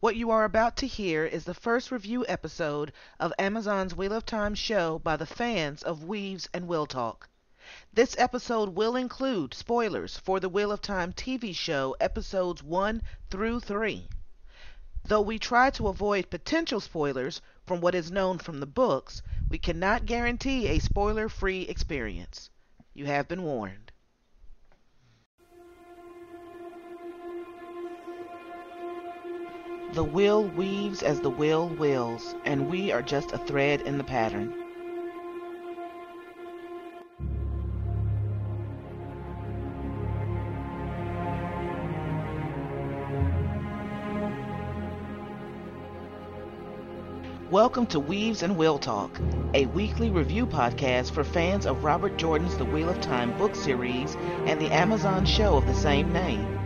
What you are about to hear is the first review episode of Amazon's Wheel of Time show by the fans of Weaves and Will Talk. This episode will include spoilers for the Wheel of Time TV show episodes 1 through 3. Though we try to avoid potential spoilers from what is known from the books, we cannot guarantee a spoiler free experience. You have been warned. The wheel weaves as the wheel wills, and we are just a thread in the pattern. Welcome to Weaves and Will Talk, a weekly review podcast for fans of Robert Jordan's The Wheel of Time book series and the Amazon show of the same name.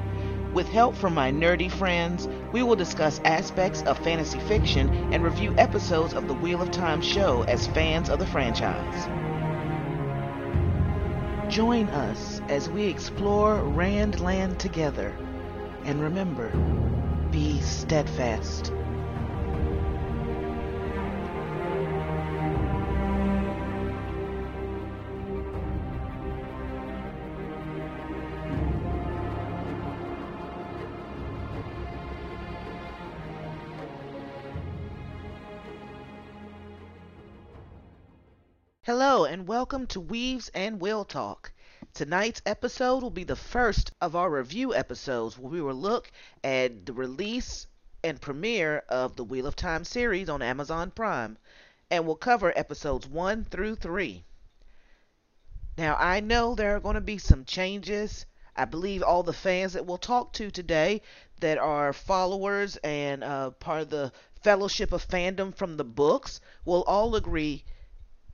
With help from my nerdy friends, we will discuss aspects of fantasy fiction and review episodes of the Wheel of Time show as fans of the franchise. Join us as we explore Randland together. And remember, be steadfast. Hello, and welcome to Weaves and Will Talk. Tonight's episode will be the first of our review episodes where we will look at the release and premiere of the Wheel of Time series on Amazon Prime, and we'll cover episodes 1 through 3. Now, I know there are going to be some changes. I believe all the fans that we'll talk to today that are followers and uh, part of the Fellowship of Fandom from the books will all agree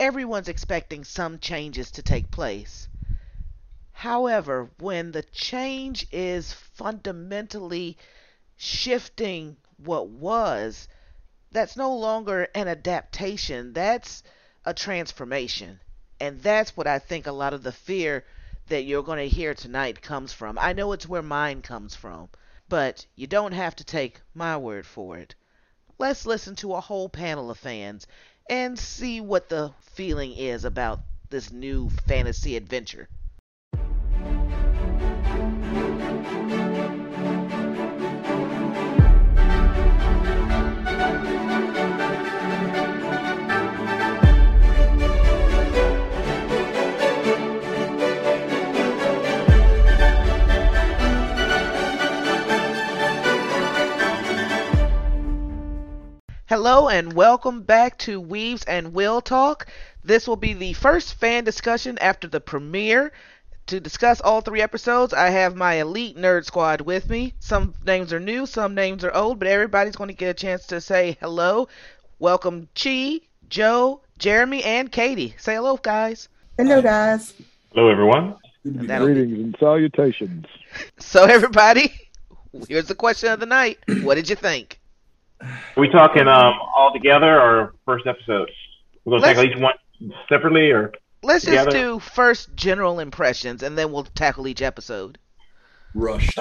everyone's expecting some changes to take place. However, when the change is fundamentally shifting what was, that's no longer an adaptation, that's a transformation. And that's what I think a lot of the fear that you're going to hear tonight comes from. I know it's where mine comes from, but you don't have to take my word for it. Let's listen to a whole panel of fans and see what the feeling is about this new fantasy adventure. Hello and welcome back to Weaves and Will Talk. This will be the first fan discussion after the premiere. To discuss all three episodes, I have my elite nerd squad with me. Some names are new, some names are old, but everybody's going to get a chance to say hello. Welcome Chi, Joe, Jeremy, and Katie. Say hello, guys. Hello, guys. Hello, everyone. Greetings and salutations. So, everybody, here's the question of the night. What did you think? Are we talking um, all together or first episodes? We're going to Let's- tackle each one separately or? Let's just do first general impressions, and then we'll tackle each episode. rushed.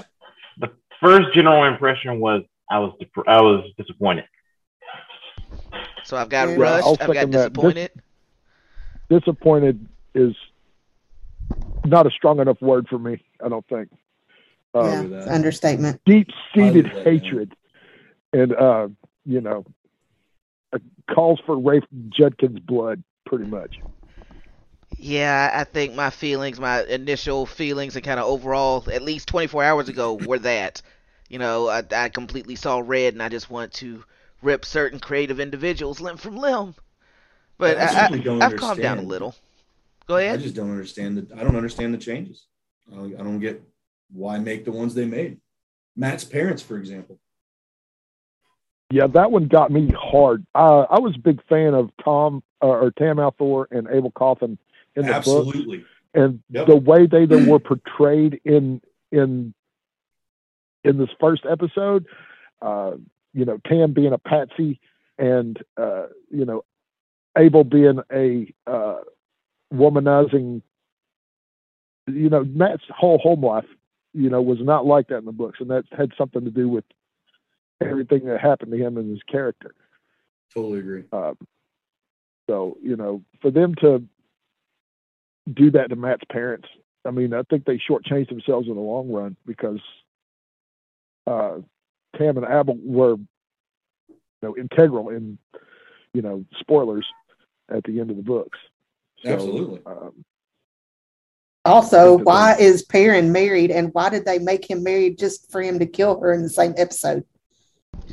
The first general impression was I was dep- I was disappointed. So I've got Yeah, rushed, I'll I've got second that. disappointed. Disappointed is not a strong enough word for me. I don't think. yeah, Uh, it's understatement. Deep-seated I would say, hatred, and uh, you know, uh, calls for Rafe Judkins' blood, pretty much. Yeah, I think my feelings, my initial feelings, and kind of overall, at least 24 hours ago, were that. You know, I, I completely saw red, and I just want to rip certain creative individuals limb from limb. But I I, simply don't I, I've calmed down a little. Go ahead. I just don't understand the. I don't understand the changes. I don't, I don't get why make the ones they made. Mat's parents, for example. Yeah, that one got me hard. Uh, I was a big fan of Tom uh, or Tam al'Thor and Abel Cauthon in the books. And Yep. the way they they were portrayed in in in this first episode, uh, you know, Tam being a patsy and uh, you know, Abel being a uh, womanizing, you know, Mat's whole home life, you know, was not like that in the books, and that had something to do with everything that happened to him and his character. Totally agree. Um, so you know, for them to do that to Mat's parents, I mean, I think they shortchanged themselves in the long run because uh, Tam and Abel were, you know, integral in, you know, spoilers at the end of the books. So, Absolutely. Um, Also, why is Perrin married and why did they make him married just for him to kill her in the same episode?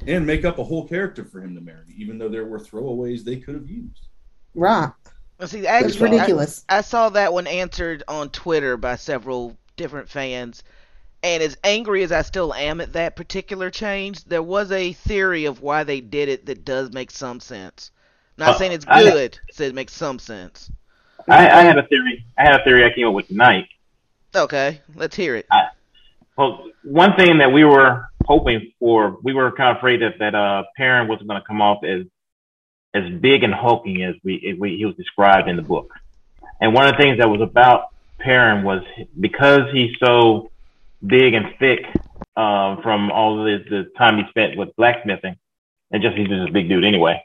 And make up a whole character for him to marry, even though there were throwaways they could have used. Right. Well, See, It's actually, I- ridiculous. I saw that one answered on Twitter by several different fans. And as angry as I still am at that particular change, there was a theory of why they did it that does make some sense. Not Uh, saying it's I- good, said it makes some sense. I, I had a theory. I had a theory I came up with tonight. Okay, let's hear it. Well, one thing that we were hoping for, we were kind of afraid that that uh, Perrin wasn't going to come off as as big and hulking as we, as we he was described in the book. And one of the things that was about Perrin was because he's so big and thick uh, from all the, the time he spent with blacksmithing, and just he's just a big dude anyway.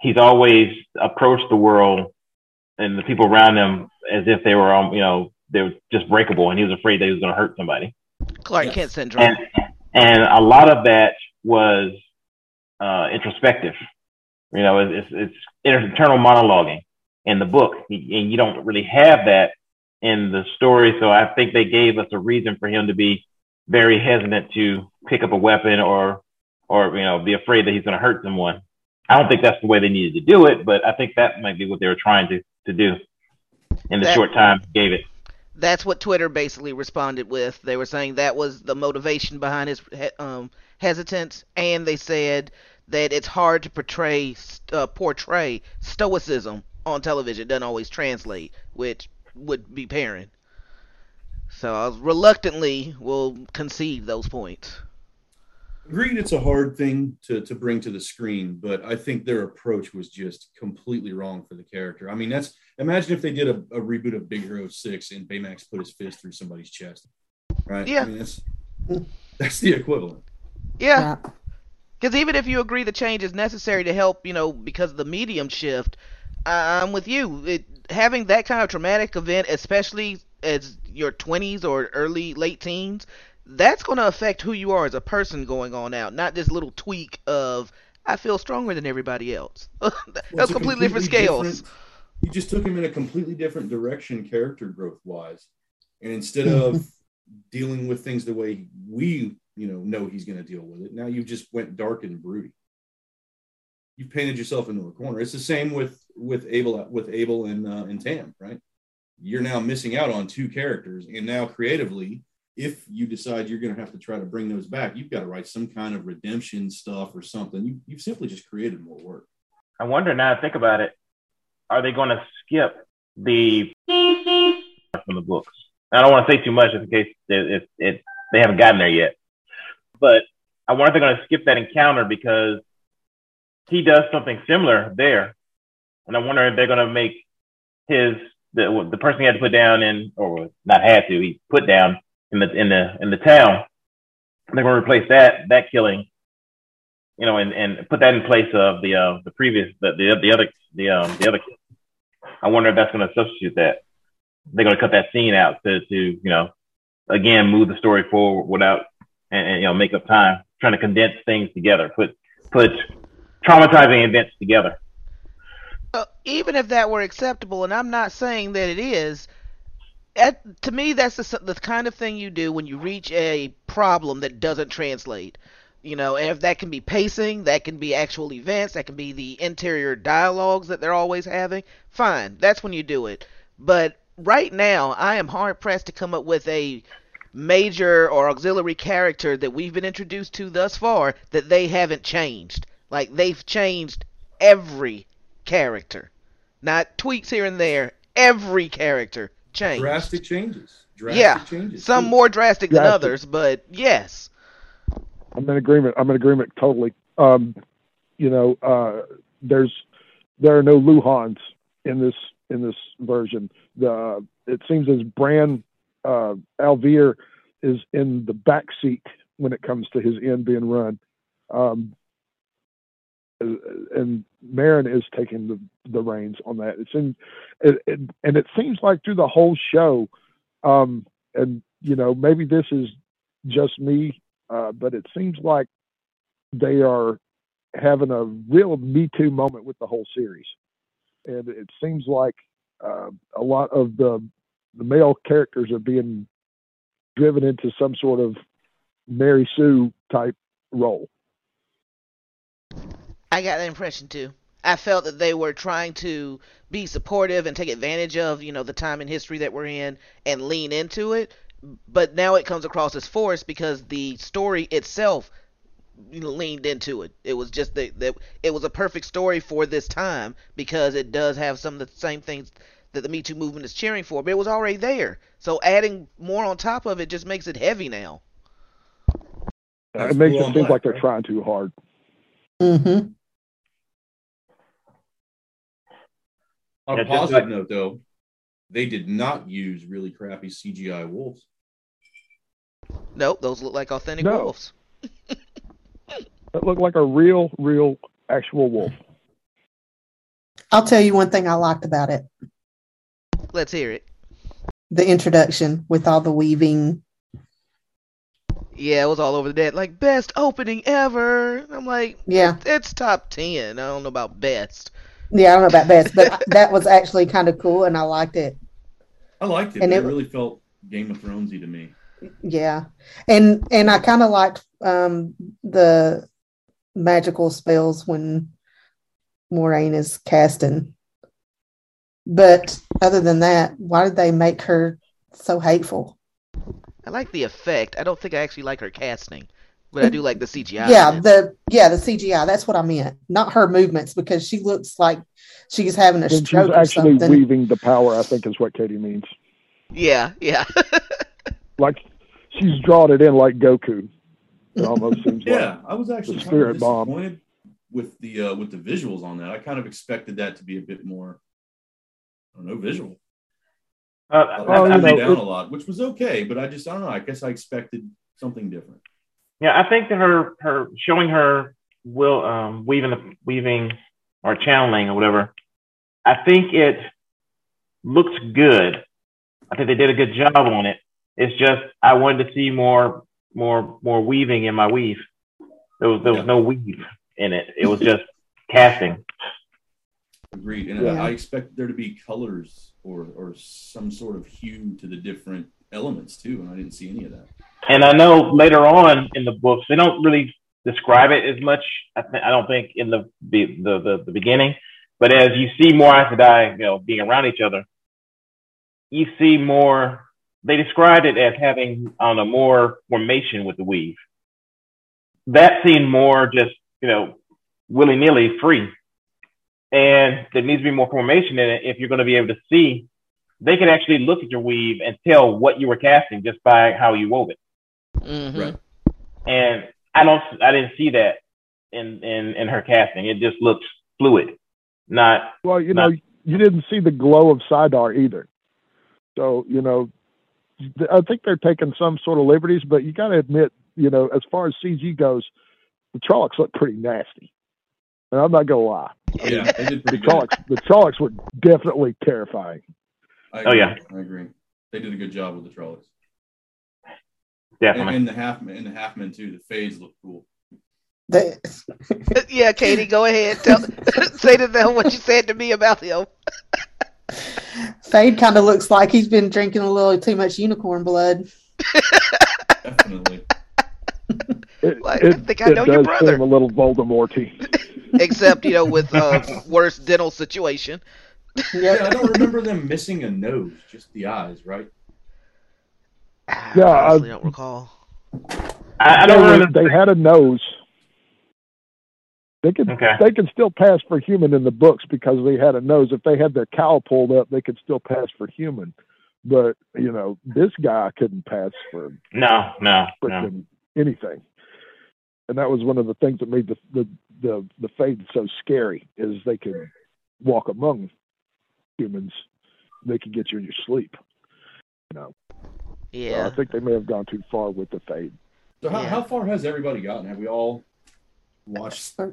He's always approached the world and the people around him as if they were, um, you know, they were just breakable, and he was afraid that he was going to hurt somebody Clark Yes. Kent syndrome. and and a lot of that was uh, introspective. You know, it's, it's, internal monologuing in the book, and you don't really have that in the story. So I think they gave us a reason for him to be very hesitant to pick up a weapon or or you know be afraid that he's going to hurt someone. I don't think that's the way they needed to do it, but I think that might be what they were trying to to do in the That- short time they gave it. That's what Twitter basically responded with. They were saying that was the motivation behind his um, hesitance, and they said that it's hard to portray uh, portray stoicism on television. It doesn't always translate, which would be Perrin. So I reluctantly will concede those points. Agreed, it's a hard thing to, to bring to the screen, but I think their approach was just completely wrong for the character. I mean, that's imagine if they did a, a reboot of Big Hero Six and Baymax put his fist through somebody's chest, right? Yeah. I mean, that's that's the equivalent. Yeah, Right. Because even if you agree the change is necessary to help, you know, because of the medium shift, I- I'm with you. It, having that kind of traumatic event, especially as your 20s or early late teens, that's going to affect who you are as a person going on out. Not this little tweak of I feel stronger than everybody else. that's Well, a completely different completely scales. different- You just took him in a completely different direction, character growth wise, and instead of dealing with things the way we, you know, know he's going to deal with it, now you just went dark and broody. You painted yourself into a corner. It's the same with with Abel with Abel and uh, and Tam, right? You're now missing out on two characters, and now creatively, if you decide you're going to have to try to bring those back, you've got to write some kind of redemption stuff or something. You, you've simply just created more work. I wonder now. Think about it. Are they going to skip the from the books? I don't want to say too much in case it, it, they haven't gotten there yet. But I wonder if they're going to skip that encounter because he does something similar there, and I wonder if they're going to make his the the person he had to put down in or not had to he put down in the in the in the town. They're going to replace that that killing you know, and, and put that in place of the uh, the previous the the, the other the um the other. I wonder if that's going to substitute that. They're going to cut that scene out to to you know, again move the story forward without and, and you know make up time trying to condense things together, put put traumatizing events together. Uh, even if that were acceptable, and I'm not saying that it is, at, to me that's the, the kind of thing you do when you reach a problem that doesn't translate. You know, and if that can be pacing, that can be actual events, that can be the interior dialogues that they're always having. Fine, that's when you do it. But right now, I am hard pressed to come up with a major or auxiliary character that we've been introduced to thus far that they haven't changed. Like they've changed every character, not tweaks here and there. Every character changed. Drastic changes. Drastic yeah, changes. some too. more drastic than others, but yes. I'm in agreement. I'm in agreement totally. Um, you know, uh, there's there are no Luhhans in this in this version. The it seems as Bran uh, al'Vere is in the back seat when it comes to his end being run. Um, and Marin is taking the, the reins on that. It's in, it, it, and it seems like through the whole show, um, and you know maybe this is just me, uh, but it seems like they are having a real Me Too moment with the whole series, and it seems like uh, a lot of the the male characters are being driven into some sort of Mary Sue type role. I got that impression too. I felt that they were trying to be supportive and take advantage of, you know, the time in history that we're in and lean into it. But now it comes across as forced because the story itself leaned into it. It was just that that it was a perfect story for this time because it does have some of the same things that the Me Too movement is cheering for, but it was already there. So adding more on top of it just makes it heavy now. it makes it seem like they're trying too hard. Mm-hmm. On a Yeah, just positive like- note, though, they did not use really crappy CGI wolves. Nope, those look like authentic No. wolves. It looked like a real, real, actual wolf. I'll tell you one thing I liked about it: Let's hear it. the introduction with all the weaving. Yeah, it was all over the net. Like best opening ever. I'm like, Yeah, it's top ten. I don't know about best. Yeah. I don't know about best, but that was actually kind of cool, and I liked it. I liked it. And it- it really felt Game of Thronesy to me. Yeah, and and I kind of liked um, the magical spells when Moiraine is casting. But other than that, why did they make her so hateful? I like the effect. I don't think I actually like her casting, but I do like the CGI. yeah, the yeah the CGI. That's what I meant, not her movements, because she looks like she's having a And she's stroke or actually something. weaving the power, I think is what Katie means. yeah, yeah. Like she's drawn it in like Goku. It almost seems like. Yeah, I was actually kind spirit of bomb. disappointed with the uh, with the visuals on that. I kind of expected that to be a bit more, I don't know, visual. Uh, I, I, Well, I know, down a lot, which was okay, but I just I don't know. I guess I expected something different. Yeah, I think that her her showing her will um, weaving the weaving or channeling or whatever. I think it looks good. I think they did a good job on it. It's just I wanted to see more more more weaving in my weave. There was there was Yeah. no weave in it. It was just casting. Agreed. And Yeah. I, I expect there to be colors or or some sort of hue to the different elements too, and I didn't see any of that. And I know later on in the books they don't really describe it as much. I, th- I don't think in the the, the the beginning, but as you see more Aes Sedai, you know, being around each other, you see more. They described it as having on a more formation with the weave. That seemed more just you know willy nilly free, and there needs to be more formation in it if you're going to be able to see. They can actually look at your weave and tell what you were casting just by how you wove it hmm Right. and I don't, I didn't see that in in in her casting. It just looks fluid, not Well, you know, you didn't see the glow of saidar either. So, you know, I think they're taking some sort of liberties, but you got to admit, you know, as far as CG goes, the Trollocs look pretty nasty. And I'm not going to lie. Yeah, The. Trollocs, the Trollocs were definitely terrifying. I Oh, yeah. I agree. They did a good job with the Trollocs. And, definitely. and the half and the half men too. The fades look cool. The, yeah, Katie, go ahead. Tell, say to them what you said to me about him. Fade kind of looks like he's been drinking a little too much unicorn blood. Definitely. It, Like, I it, think I it know your does brother. seem a little Voldemorty. Except, you know, with a worse dental situation. Yeah, I don't remember them missing a nose, just the eyes, right? Yeah, I honestly I- don't recall. I, I don't were- remember. they had a nose. They could Okay. they can still pass for human in the books because they had a nose. If they had their cow pulled up, they could still pass for human. But you know, this guy couldn't pass for No, no, no. anything. And that was one of the things that made the the the, the fade so scary is they could walk among humans. They could get you in your sleep. You know, So I think they may have gone too far with the fade. So how, Yeah. how far has everybody gotten? Have we all watched? Uh,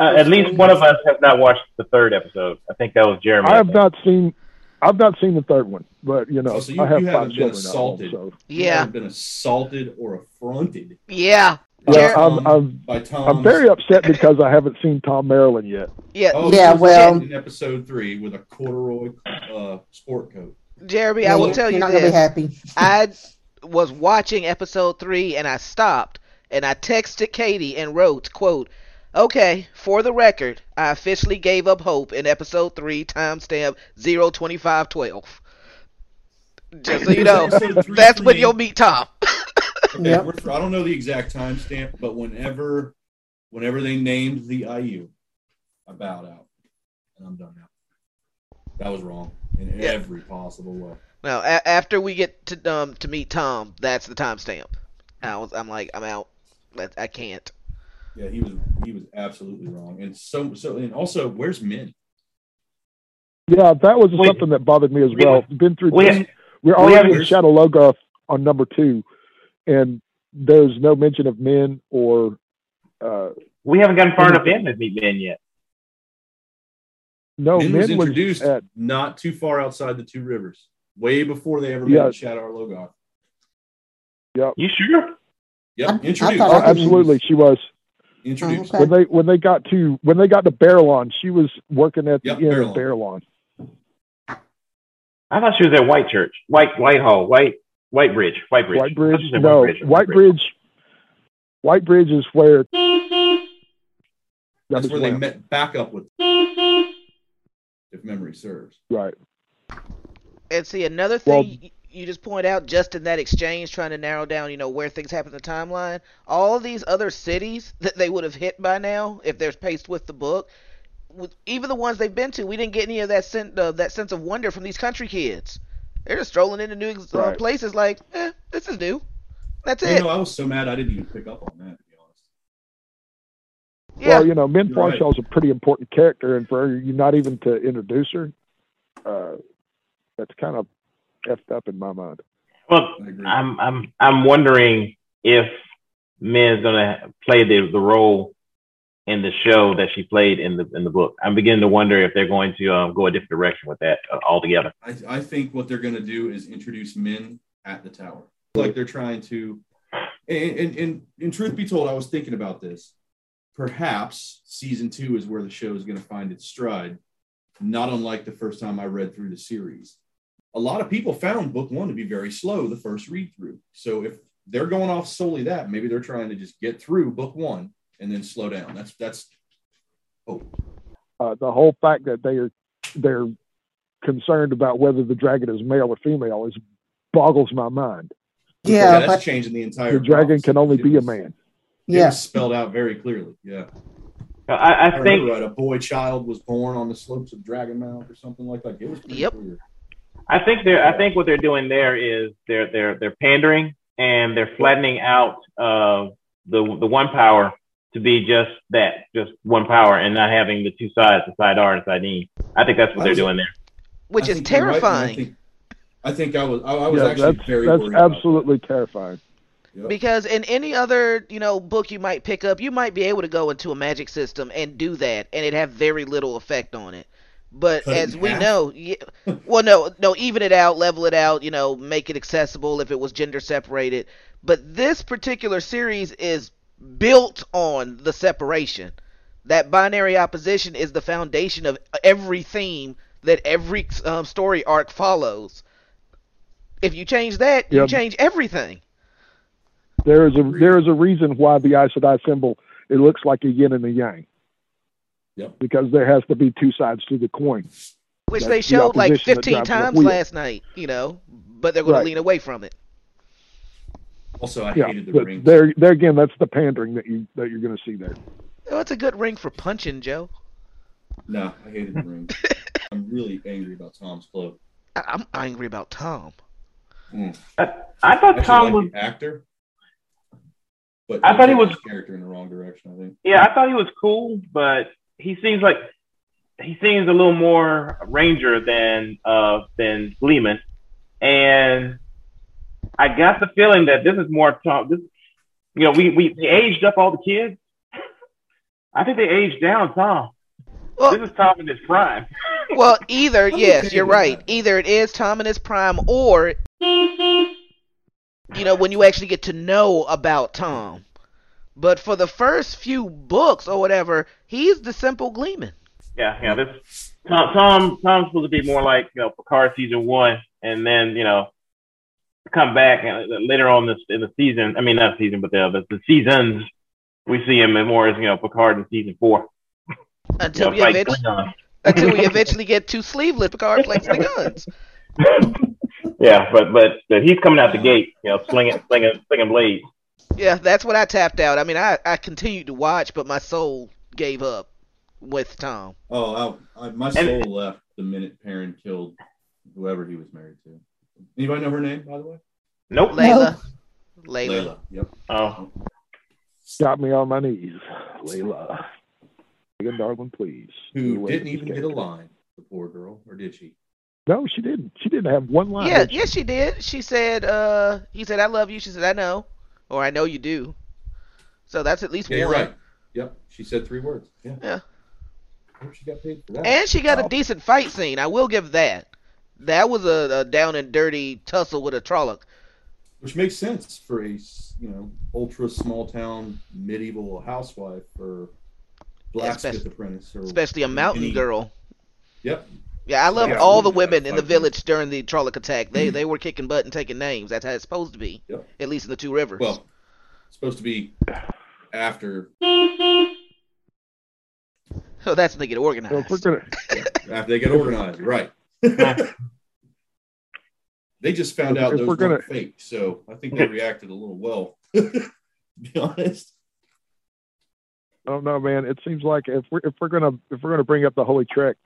at least one of us has not watched the third episode. I think that was Jeremy. I have not seen. I've not seen the third one, but you know, Oh, so you- I have you haven't been children at home, assaulted. so Yeah, haven't been assaulted or affronted yeah, yeah, Jer- I'm, I'm by I'm very upset because I haven't seen Thom Merrilin yet. yeah. Oh, Yeah, well- in episode three with a corduroy uh, sport coat. Jeremy, I will You're- tell you not this. happy. I was watching episode three and I stopped and I texted Katie and wrote, quote, Okay, for the record, I officially gave up hope in episode three, timestamp 02512. Just so you know, that's when you'll meet Thom. Okay, Yep. I don't know the exact timestamp, but whenever, whenever they named the IU, I bowed out, and I'm done now. That was wrong in Yeah. every possible way. Now, a- after we get to um to meet Thom, that's the timestamp. I was, I'm like, I'm out. That- I can't. Yeah, he was he was absolutely wrong, and so so and also, where's Min? Yeah, that was Wait. something that bothered me as We- well. Been through. we this. have- We're we already haven't- in Shadar Logoth on number two, and there's no mention of Min or. Uh, We haven't gotten far enough in to meet Ben yet. No, Min men was introduced at not too far outside the two rivers, way before they ever Yeah. met Shadar Logoth. You sure? Yep, I- I introduced. thought oh, absolutely she was introduced. Oh, when they when they got to when they got to Baerlon, she was working at the Yep, inn of Baerlon. I thought she was at White Church, White Whitehall, White White Bridge, White Bridge. White Bridge, thought she was at no, Bridge, White Bridge. White Bridge is where. That's where they met back up with, if memory serves. Right. And see another thing y you just point out, just in that exchange, trying to narrow down, you know, where things happen in the timeline. All these other cities that they would have hit by now, if they're paced with the book, with, even the ones they've been to, we didn't get any of that sen- uh, that sense of wonder from these country kids. They're just strolling into new uh, Right. places, like, eh, this is new. That's it You it. know, I was so mad I didn't even pick up on that, to be honest. Yeah, Well, you know, Min You're right. Farshaw's a pretty important character, and for you not even to introduce her, uh, that's kind of effed up in my mind. Well, I agree. I'm I'm I'm wondering if Min's gonna play the the role in the show that she played in the in the book. I'm beginning to wonder if they're going to um, go a different direction with that uh, altogether. I, I think what they're going to do is introduce Min at the tower. Like they're trying to, and, and, and, and truth be told, I was thinking about this. Perhaps season two is where the show is going to find its stride, not unlike the first time I read through the series. A lot of people found book one to be very slow the first read through. So if they're going off solely that, maybe they're trying to just get through book one and then slow down. That's that's oh Uh, the whole fact that they are they're concerned about whether the dragon is male or female is boggles my mind. Yeah, that's but changing the entire. The dragon can only It be a man. It yeah, was spelled out very clearly. Yeah. I, I I think remember right. A boy child was born on the slopes of Dragon Mount or something like that. It was pretty Yep. clear. I think they're I think what they're doing there is they're they're they're pandering and they're flattening out uh, the the one power to be just that, just one power, and not having the two sides, the saidar and side E. I think that's what I they're was- doing there. which I is think you're right, terrifying. I, think, I think I was I, I was Yeah, actually that's very that's worried about absolutely terrifying. That. Yep. Because in any other, you know, book you might pick up, you might be able to go into a magic system and do that, and it have very little effect on it. But Cut it as in we half? know, yeah, well, no, no, even it out, level it out, you know, make it accessible if it was gender separated. But this particular series is built on the separation. That binary opposition is the foundation of every theme that every um, story arc follows. If you change that, you change everything. There is a there is a reason why the Aes Sedai symbol it looks like a yin and a yang. Yep. Because there has to be two sides to the coin. Which That's they the showed like 15 times last night, you know, but they're going Right. to lean away from it. also, I Yeah, hated the but rings. there there again, that's the pandering that you that you're going to see there. Oh, it's a good ring for punching, Joe. No, I hated the ring. I'm really angry about Thom's cloak. I- I'm angry about Thom. Mm. I, I thought Actually, Thom like was the actor, but I thought he was- his character in the wrong direction. I think. Yeah, I thought he was cool, but he seems like he seems a little more ranger than uh than gleeman, and I got the feeling that this is more Thom. This, you know, we we, we aged up all the kids, I think they aged down Thom. Well, This is Thom in his prime. well, either yes, you're right. Either it is Thom in his prime, or you know when you actually get to know about Thom. But for the first few books or whatever, he's the simple gleeman. Yeah, yeah. This Thom, Thom, Thom's supposed to be more like you know Picard season one, and then you know come back and uh, later on this in the season. I mean, not season, but the the, the seasons. We see him more as you know Picard in season four. Until You we know, fight eventually, until we eventually get to sleeveless Picard flexing the guns. yeah, but but but he's coming out the gate, you know, slinging slinging slinging blades. Yeah, that's what I tapped out. I mean, I I continued to watch, but my soul gave up with Thom. Oh, I, I, my soul left the minute Perrin killed whoever he was married to. Anybody know her name, by the way? Nope. Layla, Layla. Layla. Yep. Oh, Got me on my knees, Layla. Again, darling, please. Who didn't even get a line, the poor girl, or did she? No, she didn't. She didn't have one line. Yeah, did she? yes, she did. She said, uh, he said, I love you. She said, I know. Or I know you do. So that's at least Yeah, one. you're right. Yep. She said three words. Yeah. Yeah. She got paid for that. And she got Oh. a decent fight scene. I will give that. That was a, a down and dirty tussle with a Trolloc. Which makes sense for a you know ultra small town medieval housewife or blacksmith especially- apprentice or Especially a mountain any- girl. Yep. Yeah, I love Yeah, all the women in the Fight village during the Trolloc attack. They mm-hmm. they were kicking butt and taking names. That's how it's supposed to be. Yep. At least in the two rivers. Well, it's supposed to be after so oh, that's when they get So if we're organized. gonna, after they get organized, right? they just found out if those we're gonna- weren't fake, so I think they reacted a little well. to be honest. Oh, I don't know, man. It seems like if we're if we're gonna if we're gonna bring up the Holy Trek,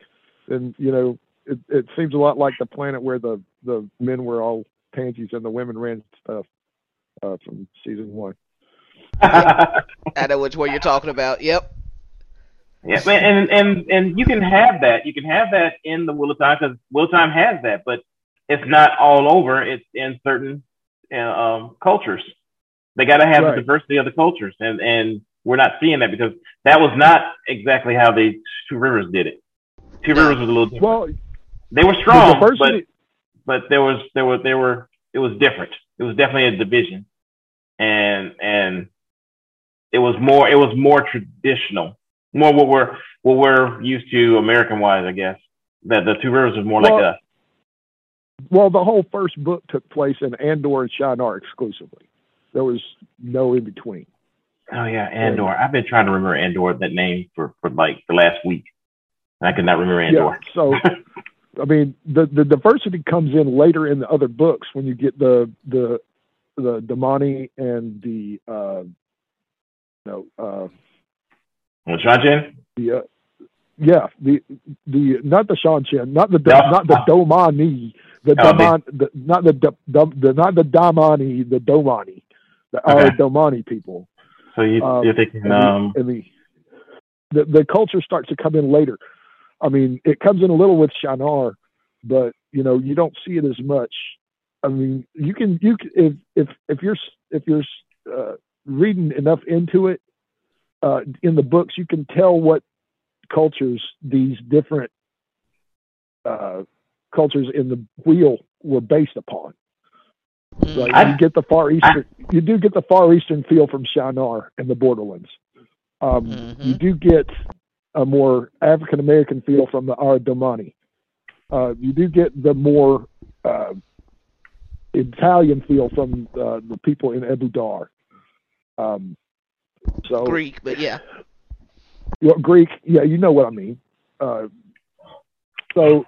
then you know it, it seems a lot like the planet where the the men were all pansies and the women ran stuff uh, from season one. I know which one you're talking about. Yep. Yeah, and and and you can have that. You can have that in the Wheel of Time because Wheel of Time has that, but it's not all over. It's in certain uh, um, cultures. They got to have Right. the diversity of the cultures, and and we're not seeing that because that was not exactly how the Two Rivers did it. Two No. Rivers was a little different. Well, they were the strong, but but there was there were there were it was different. It was definitely a division, and and it was more it was more traditional, more what we're what we're used to American wise, I guess. That the Two Rivers was more like Well- a Well, the whole first book took place in Andor and Shienar exclusively. There was no in between. oh yeah Andor. I've been trying to remember Andor that name for for like the last week, and I could not remember Andor. Yeah. So, I mean, the the diversity comes in later in the other books when you get the the the Damani and the uh, no uh, Seanchan? the uh, yeah the the not the Seanchan not the No. not the Domani the Oh, Daman the, not the, the, the not the Damani the Domani the Okay. Domani people So you Um, you're thinking and, um the, and the, the the culture starts to come in later. I mean, it comes in a little with Shienar, but you know you don't see it as much. I mean, you can you can, if if if you're if you're uh, reading enough into it uh, in the books, you can tell what cultures these different uh, cultures in the wheel were based upon. Mm. I- you get the far eastern, you do get the far eastern feel from Shienar and the Borderlands. Um, Mhm. You do get a more African American feel from the Aradomani. Uh, you do get the more uh, Italian feel from uh, the people in Ebu Dar. Um, so Greek, but yeah. you know, Greek, yeah, you know what I mean. Uh, so,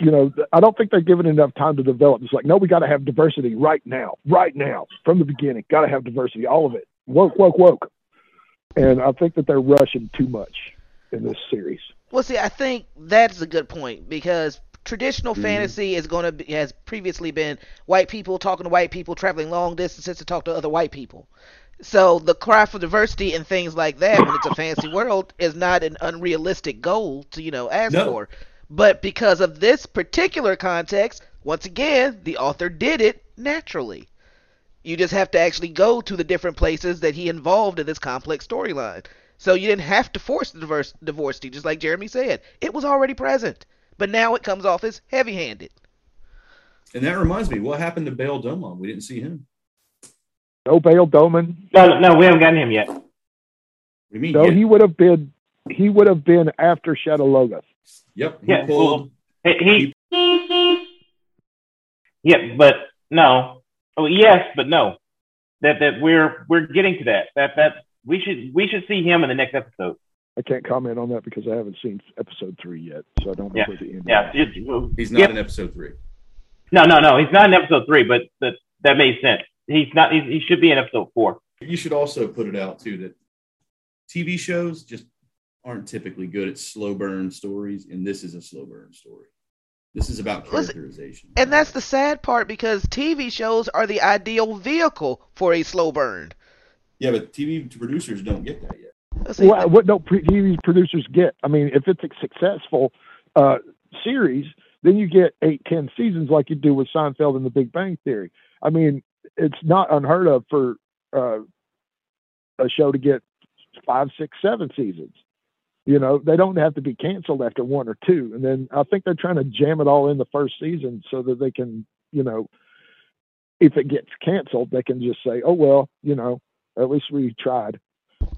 you know, I don't think they're given enough time to develop. It's like, no, we got to have diversity right now, right now, from the beginning. Got to have diversity, all of it. Woke, woke, woke. And I think that they're rushing too much in this series. Well, see, I think that's a good point because traditional Mhm. fantasy is going to be has previously been white people talking to white people, traveling long distances to talk to other white people. So the cry for diversity and things like that, when it's a fantasy world, is not an unrealistic goal to you know ask No. for. But because of this particular context, once again, the author did it naturally. You just have to actually go to the different places that he involved in this complex storyline. So you didn't have to force the divorce, divorce, just like Jeremy said. It was already present, but now it comes off as heavy-handed. And that reminds me, what happened to Bayle Domon? We didn't see him. No Bayle Domon. No, no, we haven't gotten him yet. What do you mean? No, Yeah. he would have been. He would have been after Shadar Logoth. Yep. He Yeah, pulled. He, he yeah, but no. Oh, yes, but no. That that we're we're getting to that. That that we should we should see him in the next episode. I can't comment on that because I haven't seen episode three yet, so I don't know Yeah. where the end. Yeah, is. it- He's not Yep. in episode three. No, no, no. He's not in episode three, but that that made sense. He's not. He's, he should be in episode four. You should also put it out too that TV shows just aren't typically good at slow burn stories, and this is a slow burn story. This is about Listen, characterization. And that's the sad part because TV shows are the ideal vehicle for a slow burn. Yeah, but TV producers don't get that yet. Well, what don't TV producers get? I mean, if it's a successful uh, series, then you get eight, ten seasons like you do with Seinfeld and The Big Bang Theory. I mean, it's not unheard of for uh, a show to get five, six, seven seasons. You know, they don't have to be canceled after one or two. And then I think they're trying to jam it all in the first season so that they can, you know, if it gets canceled, they can just say, oh, well, you know, at least we tried.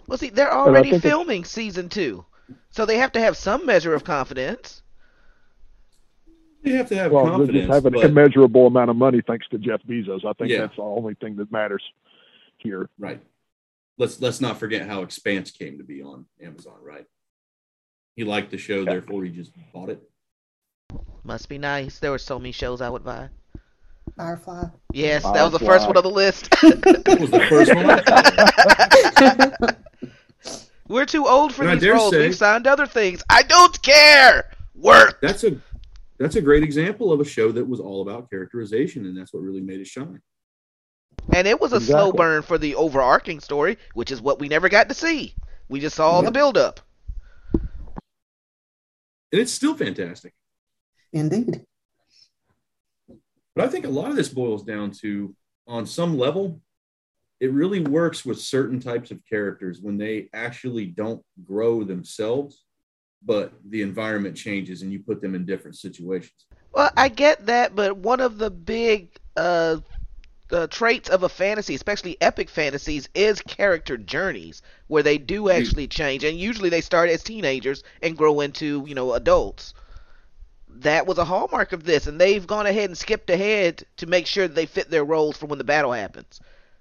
Well, see, they're already filming season two, so they have to have some measure of confidence. You have to have well, they confidence. just have an but- immeasurable amount of money thanks to Jeff Bezos. I think Yeah. that's the only thing that matters here. right. Let's let's not forget how Expanse came to be on Amazon. Right. He liked the show, therefore he just bought it. Must be nice. There were so many shows I would buy. Firefly. Yes, that was the first one on the list. That was the first one. We're too old for And these dare roles. say- We've signed other things. I don't care. Work. that's a that's a great example of a show that was all about characterization, and that's what really made it shine. And it was a slow burn for the overarching story, which is what we never got to see. We just saw Yeah. the build up. And it's still fantastic. Indeed. But I think a lot of this boils down to, on some level, it really works with certain types of characters when they actually don't grow themselves, but the environment changes and you put them in different situations. Well, I get that, but one of the big uh, uh, traits of a fantasy, especially epic fantasies, is character journeys where they do actually change, and usually they start as teenagers and grow into you know adults. That was a hallmark of this, and they've gone ahead and skipped ahead to make sure that they fit their roles for when the battle happens,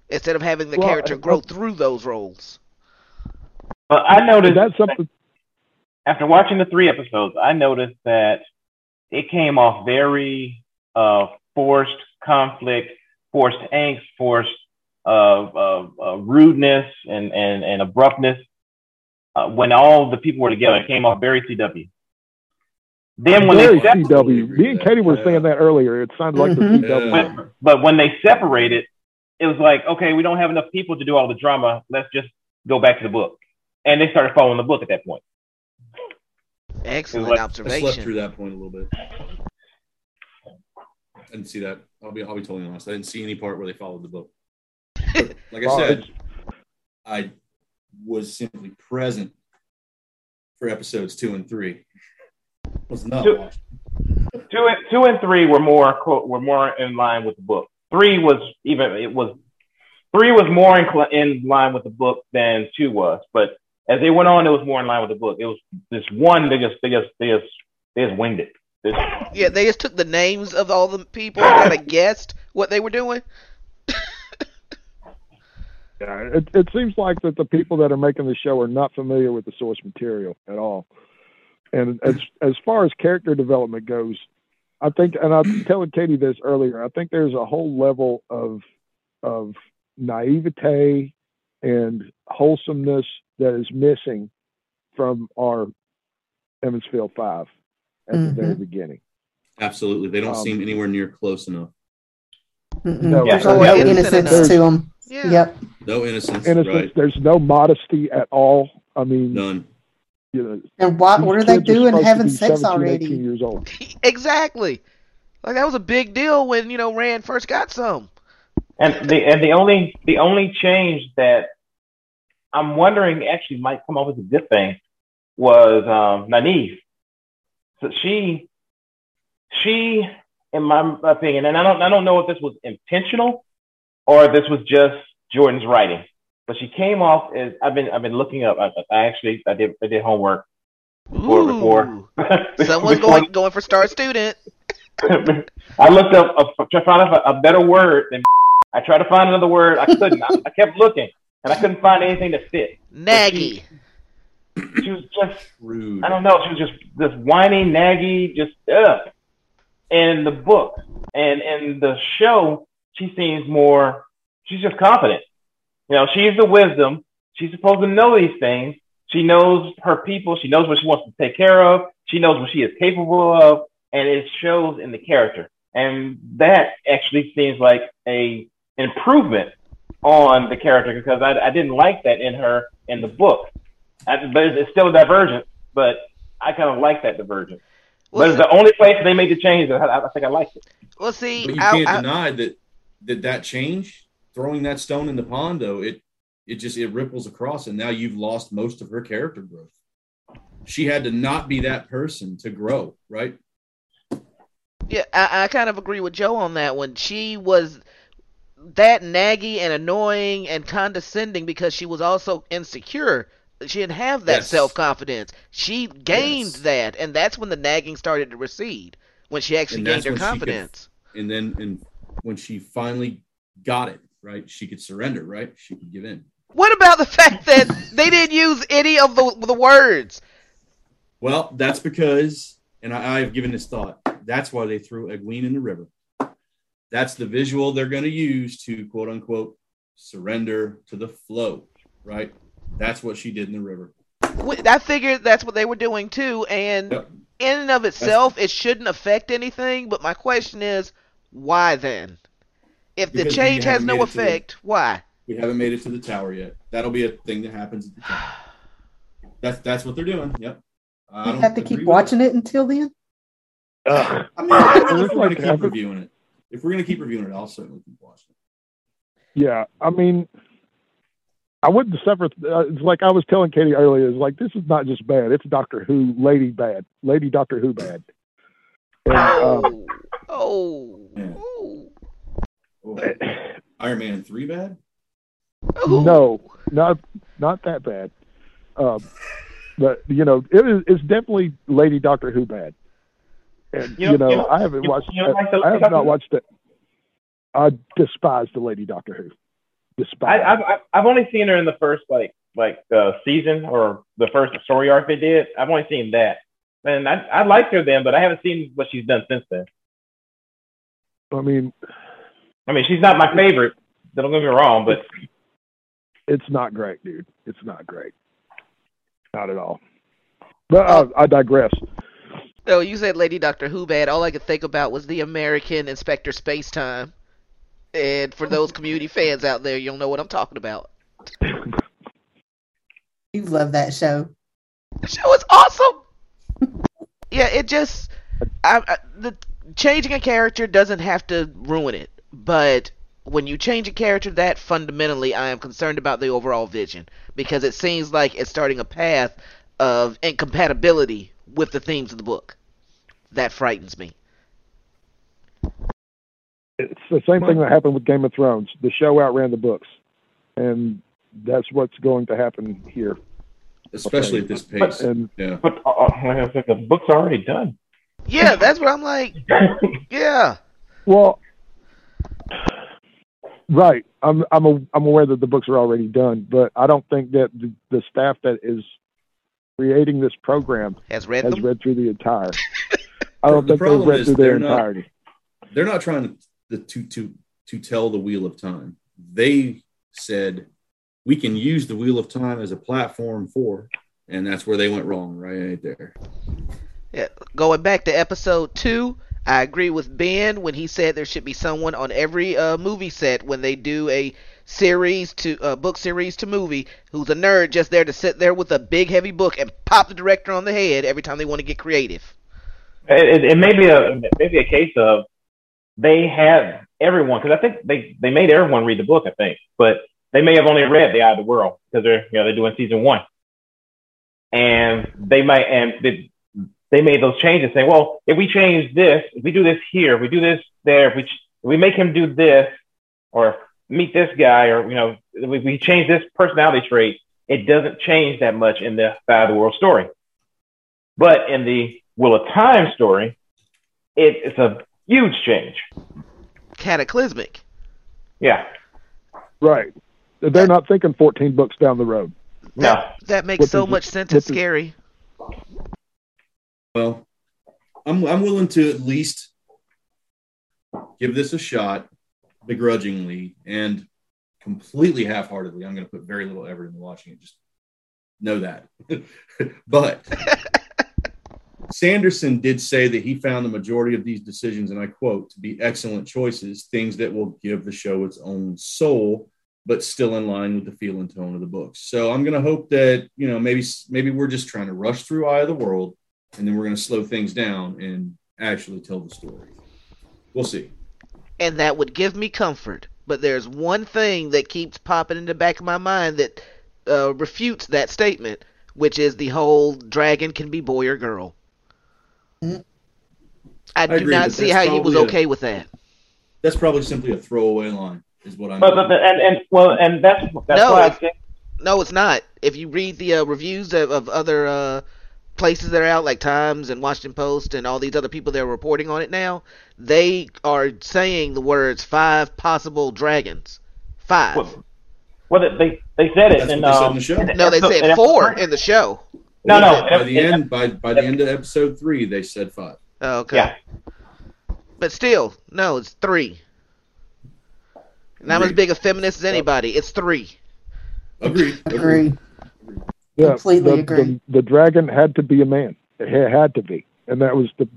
instead of having the Well, character grow through those roles. But I noticed That's something. after watching the three episodes, I noticed that it came off very uh, forced conflict, forced angst, forced uh, uh, uh, rudeness, and, and, and abruptness. Uh, when all the people were together, it came off very CW. Then when Very they sep- CW. Me and Katie were saying that earlier. It sounded like the Mhm. CW. When, but when they separated, it was like, okay, we don't have enough people to do all the drama. Let's just go back to the book. And they started following the book at that point. Excellent like- I slept through that point a little bit. I didn't see that. I'll be I'll be totally honest. I didn't see any part where they followed the book. But like I said, I was simply present for episodes two and three. Was not Two- two and two and three were more were more in line with the book. Three was even it was three was more in, in line with the book than two was. But as they went on, it was more in line with the book. It was this one they just they just they just they just winged it. This, Yeah, they just took the names of all the people and kind of guessed what they were doing. Yeah, it, it seems like that the people that are making the show are not familiar with the source material at all. And as as far as character development goes, I think, and I was telling Katie this earlier, I think there's a whole level of of naivete and wholesomeness that is missing from our Emond's Field Five at the very beginning. Absolutely. They don't Um, seem anywhere near close enough. Mm-mm. No, There's Yeah. no Yeah. innocence Innocent to them. Yeah. Yep. No innocence. And it's right. there's no modesty at all. I mean, None. You know, And what, what are they kids are doing having sex already? years old. Exactly. Like that was a big deal when you know Rand first got some. and the and the only the only change that I'm wondering actually might come up with a good thing was um, Nynaeve. So she, she, in my opinion, and I don't, I don't know if this was intentional or this was just Jordan's writing, but she came off as I've been, I've been looking up. I, I actually, I did, I did homework before, Ooh. before. Someone's before- going going for star student. I looked up uh, a, to find a, a better word than. I tried to find another word. I couldn't. I, I kept looking, and I couldn't find anything that fit. Naggy. She was just Rude. I don't know. She was just this whiny, naggy, just ugh. In the book and in the show, she seems more. She's just confident. You know, she's the wisdom. She's supposed to know these things. She knows her people. She knows what she wants to take care of. She knows what she is capable of, and it shows in the character. And that actually seems like a improvement on the character because I, I didn't like that in her in the book. I, but it's still a divergence, but I kind of like that divergence. but it's the only place they made the change that I, I think I liked it. well, see, But you I- can't I- deny that that that change, throwing that stone in the pond, though it it just it ripples across, and now you've lost most of her character growth. She had to not be that person to grow, right? Yeah, I, I kind of agree with Joe on that one. She was that naggy and annoying and condescending because she was also insecure. She didn't have that Yes. self confidence. She gained Yes. that, and that's when the nagging started to recede. When she actually gained her she could- confidence. And then and when she finally got it, right, she could surrender, right? She could give in. What about the fact that they didn't use any of the the words? Well, that's because, and I, I've given this thought. That's why they threw Egwene in the river. That's the visual they're going to use to quote unquote surrender to the flow, right? That's what she did in the river. I figured that's what they were doing too, and Yep. in and of itself, it shouldn't affect anything. But my question is, why then? If the Because change has no made it to the- effect, why? We haven't made it to the tower yet. That'll be a thing that happens at the tower. That's that's what they're doing. Yep. I don't have to keep watching it until then. Ugh. I mean, if we're looks going to keep reviewing it, if we're going to keep reviewing it, I'll certainly keep watching it. Yeah, I mean, I wouldn't suffer. Uh, it's like I was telling Katie earlier. It's like this is not just bad; it's Doctor Who, Lady Bad, Lady Doctor Who bad. And, um, Oh, oh, Yeah. Oh, Iron Man three bad? oh. no, not not that bad. Um, but you know, it is it's definitely Lady Doctor Who bad. And You you know- know, you know- I haven't watched. you don't like I have not watched it. I despise the Lady Doctor Who. I, Despise. I've I've- I've only seen her in the first like like uh, season or the first story arc they did. I've only seen that, and I I liked her then, but I haven't seen what she's done since then. I mean, I mean, she's not my favorite. Don't get me wrong, but it's not great, dude. It's not great. Not at all. But uh, I digress. Oh, you said Lady Doctor Who bad. All I could think about was the American Inspector Spacetime. And for those community fans out there, you'll know what I'm talking about. You love that show. The show is awesome. yeah, it just I, I, the changing a character doesn't have to ruin it, but when you change a character that fundamentally, I am concerned about the overall vision because it seems like it's starting a path of incompatibility with the themes of the book. That frightens me. It's the same thing that happened with Game of Thrones. The show outran the books, and that's what's going to happen here. Especially Okay. at this pace. And Yeah. but uh, uh, like I said, the book's are already done. Yeah, that's what I'm like. Yeah. well, right, I'm I'm a, I'm aware that the books are already done, but I don't think that the, the staff that is creating this program Has read has them. read through the entire. I don't The think they've read through their they're not- entirety. They're not trying to, to to to tell the wheel of time. They said we can use the wheel of time as a platform for, and that's where they went wrong, right there. Yeah, going back to episode two, I agree with Ben when he said there should be someone on every uh, movie set when they do a series to uh, book series to movie who's a nerd just there to sit there with a big heavy book and pop the director on the head every time they want to get creative. It, it, it may be a maybe a case of they have everyone because I think they they made everyone read the book. I think, but they may have only read The Eye of the World because they're you know they're doing season one, and they might and they, they made those changes saying, well, if we change this, if we do this here, if we do this there, if we ch- if we make him do this or meet this guy, or you know, if we change this personality trait, it doesn't change that much in the Eye of the World story. But in the Wheel of Time story, it, it's a huge change. Cataclysmic. Yeah. Right. They're not thinking 14 books down the road. No. That, that makes What so does it- much sense. what It's does- scary. Well, I'm I'm willing to at least give this a shot begrudgingly and completely half-heartedly. I'm going to put very little effort into watching it. Just know that. but Sanderson did say that he found the majority of these decisions, and I quote, to be excellent choices, things that will give the show its own soul, but still in line with the feel and tone of the books. So I'm going to hope that you know maybe maybe we're just trying to rush through Eye of the World, and then we're going to slow things down and actually tell the story. We'll see. and that would give me comfort. But there's one thing that keeps popping in the back of my mind that uh, refutes that statement, which is the whole dragon can be boy or girl. Mm. I do not see how he was probably a- okay with that. That's probably simply a throwaway line, is what I'm. But, but and and well, and that's that's No, why I it's- think No, it's not. If you read the uh, reviews of, of other uh, places that are out, like Times and Washington Post and all these other people that are reporting on it now, they are saying the words five possible dragons. Five. well, well they they said it That's in what said um, the show. in no, they said four in the show. No, no. By the end, by by the end of episode three, they said five. Oh, okay. Yeah. But still, no, it's three. And I'm as big a feminist as anybody. It's three. Agreed. Agree. Yeah, Completely the, agree. The, the dragon had to be a man. It had to be, and that was the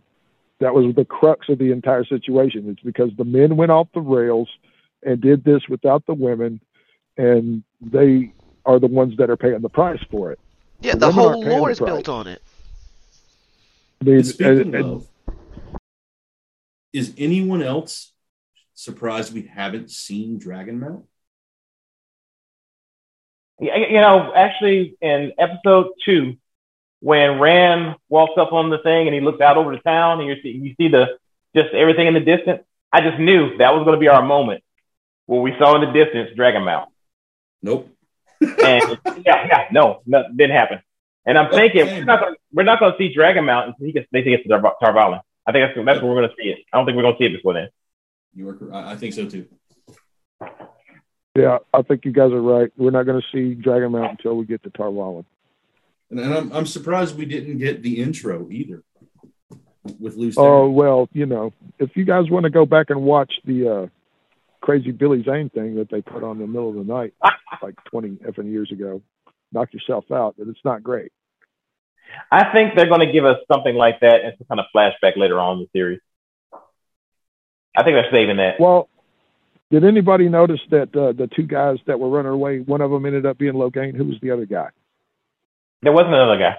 that was the crux of the entire situation. It's because the men went off the rails and did this without the women, and they are the ones that are paying the price for it. Yeah, The the whole aren't lore is built on it. I mean, speaking and- and- of, is anyone else surprised we haven't seen Dragon Mount? You know, actually, in episode two, when Rand walks up on the thing and he looks out over the town and you see you see the just everything in the distance, I just knew that was going to be our moment where we saw in the distance Dragon Mount. Nope. And yeah, yeah, no, no, didn't happen. And I'm oh, thinking Okay. we're not gonna, we're not going to see Dragon Mount until he gets they get to Tar- Tarvalin. I think that's that's where we're going to see it. I don't think we're going to see it before then. You I I think so too. Yeah, I think you guys are right. We're not going to see Dragon Mount until we get to Tar Valon. And, and I'm I'm surprised we didn't get the intro either with Lucy. Oh well, you know, if you guys want to go back and watch the uh, crazy Billy Zane thing that they put on in the middle of the night like 20 effing years ago, knock yourself out. But it's not great. I think they're going to give us something like that and some kind of flashback later on in the series. I think they're saving that. Well, did anybody notice that uh, the two guys that were running away, one of them ended up being Logain? Who was the other guy? There wasn't another guy.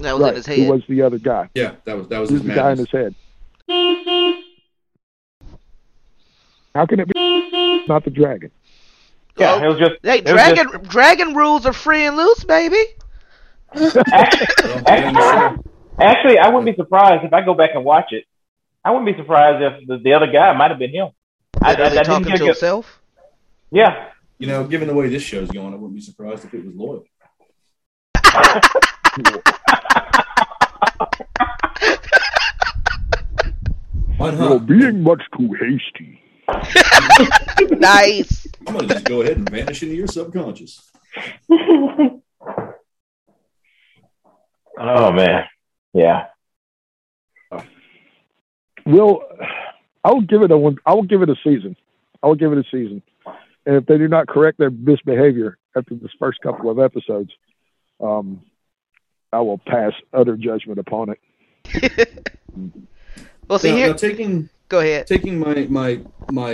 That was in his Who was the other guy? yeah, that was that was Who's his the guy in his head? How can it be not the dragon? Yeah, Oh. it was just. Hey, it was dragon dragon rules are free and loose, baby. Actually, Well, yeah, sure. actually, I wouldn't be surprised if I go back and watch it. I wouldn't be surprised if the, the other guy might have been him. I, I, I Literally didn't talking to good- himself. Yeah, You know, given the way this show's going, I wouldn't be surprised if it was loyal. You're being much too hasty. Nice. I'm gonna just go ahead and vanish into your subconscious. Oh man, yeah. Will I will give it a one. I will give it a season. I will give it a season. And if they do not correct their misbehavior after this first couple of episodes, um, I will pass utter judgment upon it. Well, see now, here. now taking Go ahead. taking my my my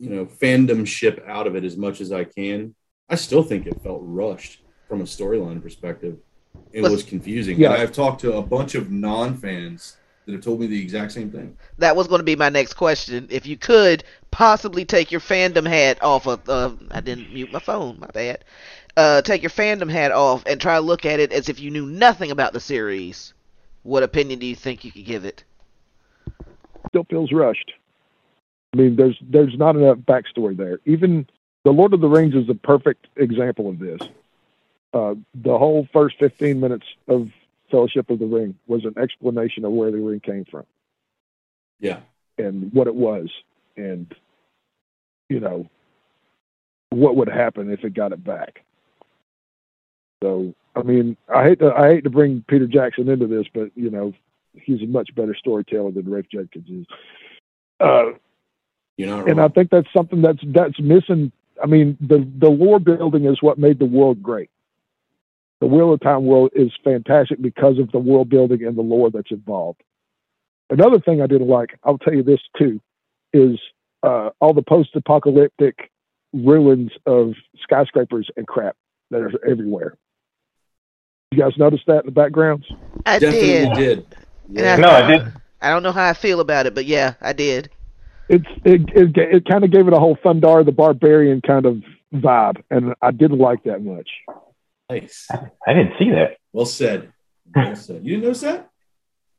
you know fandom ship out of it as much as I can, I still think it felt rushed from a storyline perspective. It But- was confusing. Yeah. I've talked to a bunch of non fans that have told me the exact same thing. That was going to be my next question. If you could possibly take your fandom hat off of, uh, I didn't mute my phone, my bad. Uh, take your fandom hat off and try to look at it as if you knew nothing about the series. What opinion do you think you could give it? Still feels rushed. I mean, there's there's not enough backstory there. Even the Lord of the Rings is a perfect example of this. Uh, the whole first 15 minutes of Fellowship of the Ring was an explanation of where the ring came from Yeah. and what it was, and you know what would happen if it got it back. So, I mean, I hate to I hate to bring Peter Jackson into this, but you know, he's a much better storyteller than Rafe Judkins is. Uh, You're not and I think that's something that's that's missing. I mean, the the lore building is what made the world great. The Wheel of Time world is fantastic because of the world building and the lore that's involved. Another thing I didn't like, I'll tell you this too, is uh, all the post-apocalyptic ruins of skyscrapers and crap that are everywhere. You guys notice that in the backgrounds? I Definitely did. did. And I- No, I didn't. I don't know how I feel about it, but yeah, I did. It's it it, it kind of gave it a whole Thundarr the Barbarian kind of vibe, and I didn't like that much. Nice. I didn't see that. Well said. Well said. You didn't notice that?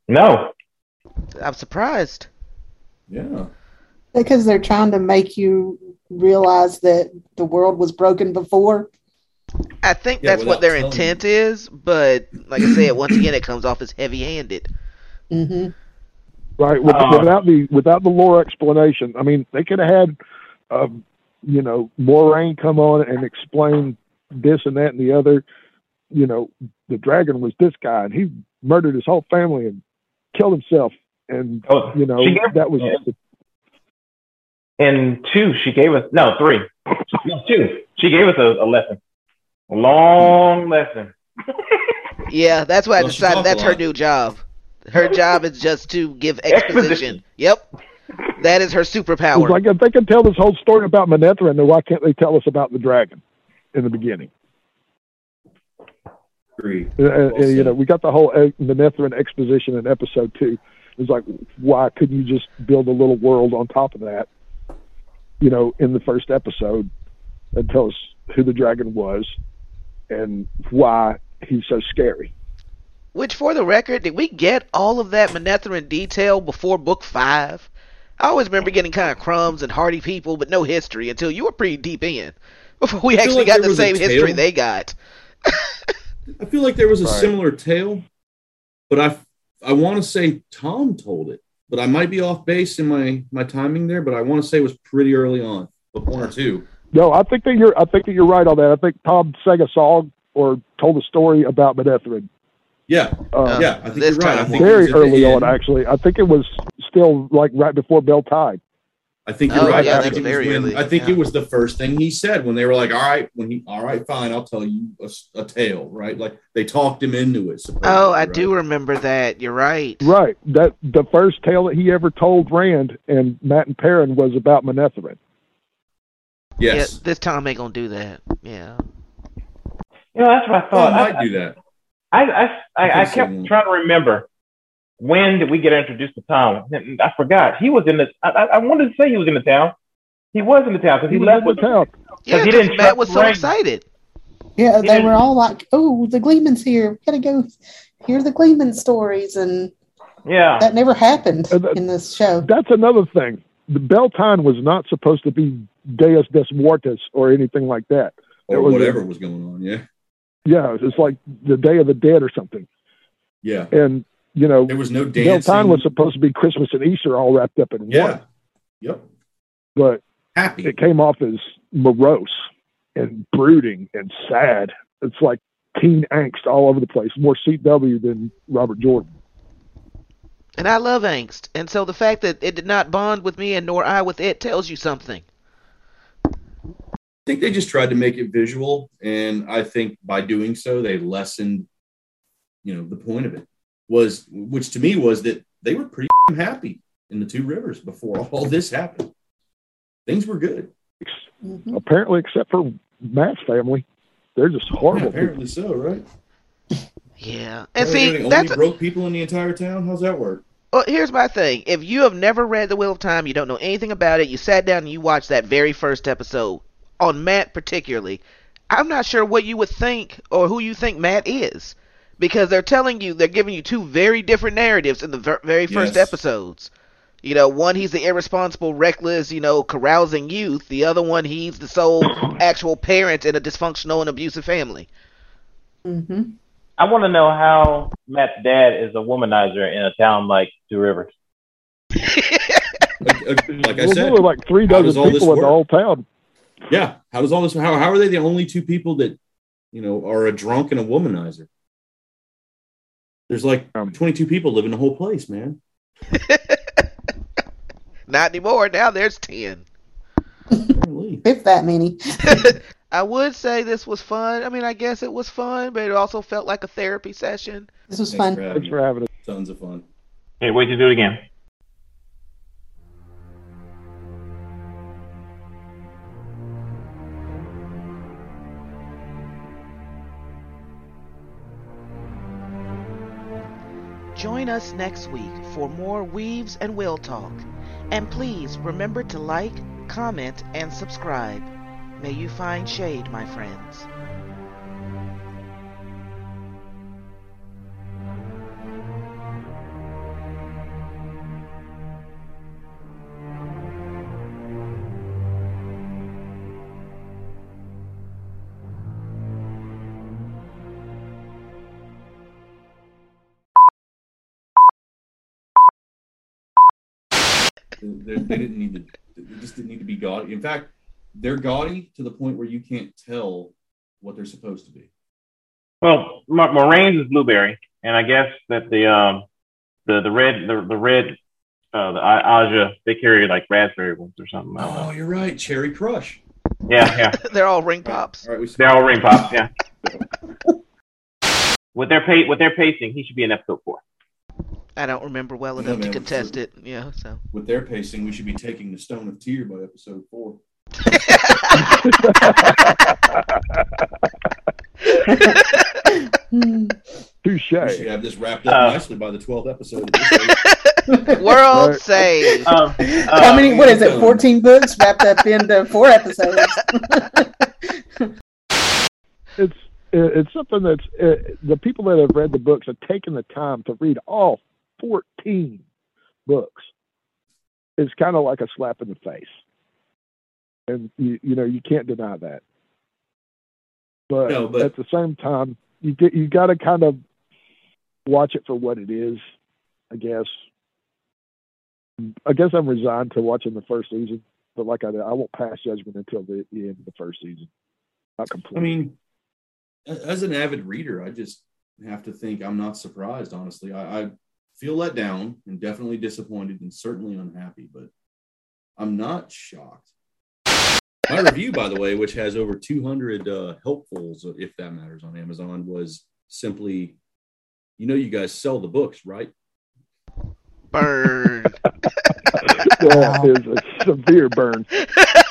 No. I'm surprised. Yeah. Because they're trying to make you realize that the world was broken before. I think Yeah, that's what their telling intent is, but like I said, once again, it comes off as heavy-handed. Mm-hmm. right? With, Uh, without the without the lore explanation, I mean, they could have had, um, you know, Moiraine come on and explain this and that and the other. You know, the dragon was this guy, and he murdered his whole family and killed himself, and Oh, you know she gave, that was yeah. And two, she gave us no three, no two. She gave us a, a lesson, a long lesson. Yeah, that's why I Well, she decided that's her new job. Her job is just to give exposition. Exposition. Yep, that is her It's superpower. like if they can tell this whole story about Manetheren, then why can't they tell us about the dragon in the beginning? Agree. Uh, uh, Well you know, we got the whole uh, Manetheren exposition in episode two. It's like, why couldn't you just build a little world on top of that? You know, in the first episode, and tell us who the dragon was and why he's so scary. Which, for the record, did we get all of that Manetheren detail before book five? I always remember getting kind of crumbs and hardy people, but no history until you were pretty deep in. Before we actually like got the same history they got. I feel like there was a Right. similar tale, but I I want to say Thom told it, but I might be off base in my my timing there. But I want to say it was pretty early on, book one or two. No, I think that you're. I think that you're right on that. I think Thom Sega saw or told a story about Manetheren. Yeah, Uh, yeah, I think you're right. I think very was at the early on, actually. I think it was still like right before Bel Tine. I think you're Oh, right. yeah, I think, it was when, early, I think yeah. it was the first thing he said when they were like, "All right, when he, all right, fine, I'll tell you a tale." Right? Like they talked him into it. Oh, I right? do remember that. You're right. Right. That the first tale that he ever told Rand and Mat and Perrin was about Manetheren. Yes, Yeah, this time ain't gonna do that. Yeah. You know, that's what I thought. I might I, do that. I, I, I, I think kept trying to remember when did we get introduced to Thom. I forgot. He was in the. I, I I wanted to say he was in the town. He was in the town because he, He left was with in town. Yeah, he 'cause didn't Mat was so Rain. excited. Yeah, they didn't- were all like, "Oh, the Gleeman's here. We gotta go hear the Gleeman stories," and Yeah. that never happened Uh, that- in this show. That's another thing. The Beltane was not supposed to be Deus des Mortis or anything like that. Or was- whatever was going on. Yeah, Yeah, it's like the Day of the Dead or something. yeah. And you know, There was no dancing. Beltane was supposed to be Christmas and Easter all wrapped up in yeah. one, Yep. but Happy. it came off as morose and brooding and sad. It's like teen angst all over the place. More CW than Robert Jordan. And I love angst. And so the fact that it did not bond with me and nor I with it tells you something. I think they just tried to make it visual, and I think by doing so, they lessened, you know, the point of it was, which to me was that they were pretty happy in the two rivers before all this happened. Things were good. Mhm. Apparently, except for Mat's family, they're just Yeah, horrible. people. apparently so, right? Yeah. And Well, see, they only that's broke people in the entire town. How's that work? Well, here's my thing. If you have never read The Wheel of Time, you don't know anything about it, you sat down and you watched that very first episode, on Mat particularly, I'm not sure what you would think or who you think Mat is. Because they're telling you, they're giving you two very different narratives in the ver- very first Yes. episodes. You know, one he's the irresponsible, reckless, you know, carousing youth. The other one he's the sole actual parent in a dysfunctional and abusive family. hmm I want to know how Mat's dad is a womanizer in a town like Two Rivers. Like, like- like I Well, said, there were like three dozen people in the work? whole town. yeah. How does all this? How how are they the only two people that you know are a drunk and a womanizer? There's like Um, 22 people living the whole place, man. Not anymore. Now there's 10. Apparently. If that many. I would say this was fun. I mean, I guess it was fun, but it also felt like a therapy session. This was Thanks fun. for Thanks for having us. Tons of fun. Can't wait to do it again. Join us next week for more Weaves and Will Talk. And please remember to like, comment, and subscribe. May you find shade, my friends. They, they didn't need to. They just didn't need to be gaudy. In fact, they're gaudy to the point where you can't tell what they're supposed to be. Well, Mo- Moiraine's is blueberry, and I guess that the um the the red the the red uh the I- Ajah they carry like raspberry ones or something. Oh, know. you're right. Cherry Crush. Yeah, yeah. They're all ring pops. All right, They're all ring pops. Yeah. with their pa- with their pacing, he should be in episode four. I don't remember well Yeah, enough to contest so- it. Yeah, so. with their pacing, we should be taking the Stone of Tear by episode four. Hmm. Touche. We should have this wrapped up Uh, nicely by the 12th episode. Of this week. World Right. save. Um, How uh, many? What is it? Fourteen books wrapped up into four episodes. It's it's something that's uh, the people that have read the books have taken the time to read all 14 books. is kind of like a slap in the face, and you you know you can't deny that. But, No, but- at the same time, you you got to kind of watch it for what it is. I guess. I guess I'm resigned to watching the first season, but like I, I won't pass judgment until the, the end of the first season. Not I mean, as an avid reader, I just have to think I'm not surprised, honestly. I, I feel let down and definitely disappointed and certainly unhappy, but I'm not shocked. My review, by the way, which has over 200 uh, helpfuls, if that matters, on Amazon, was simply, you know, you guys sell the books, right? Burn. that is a severe burn.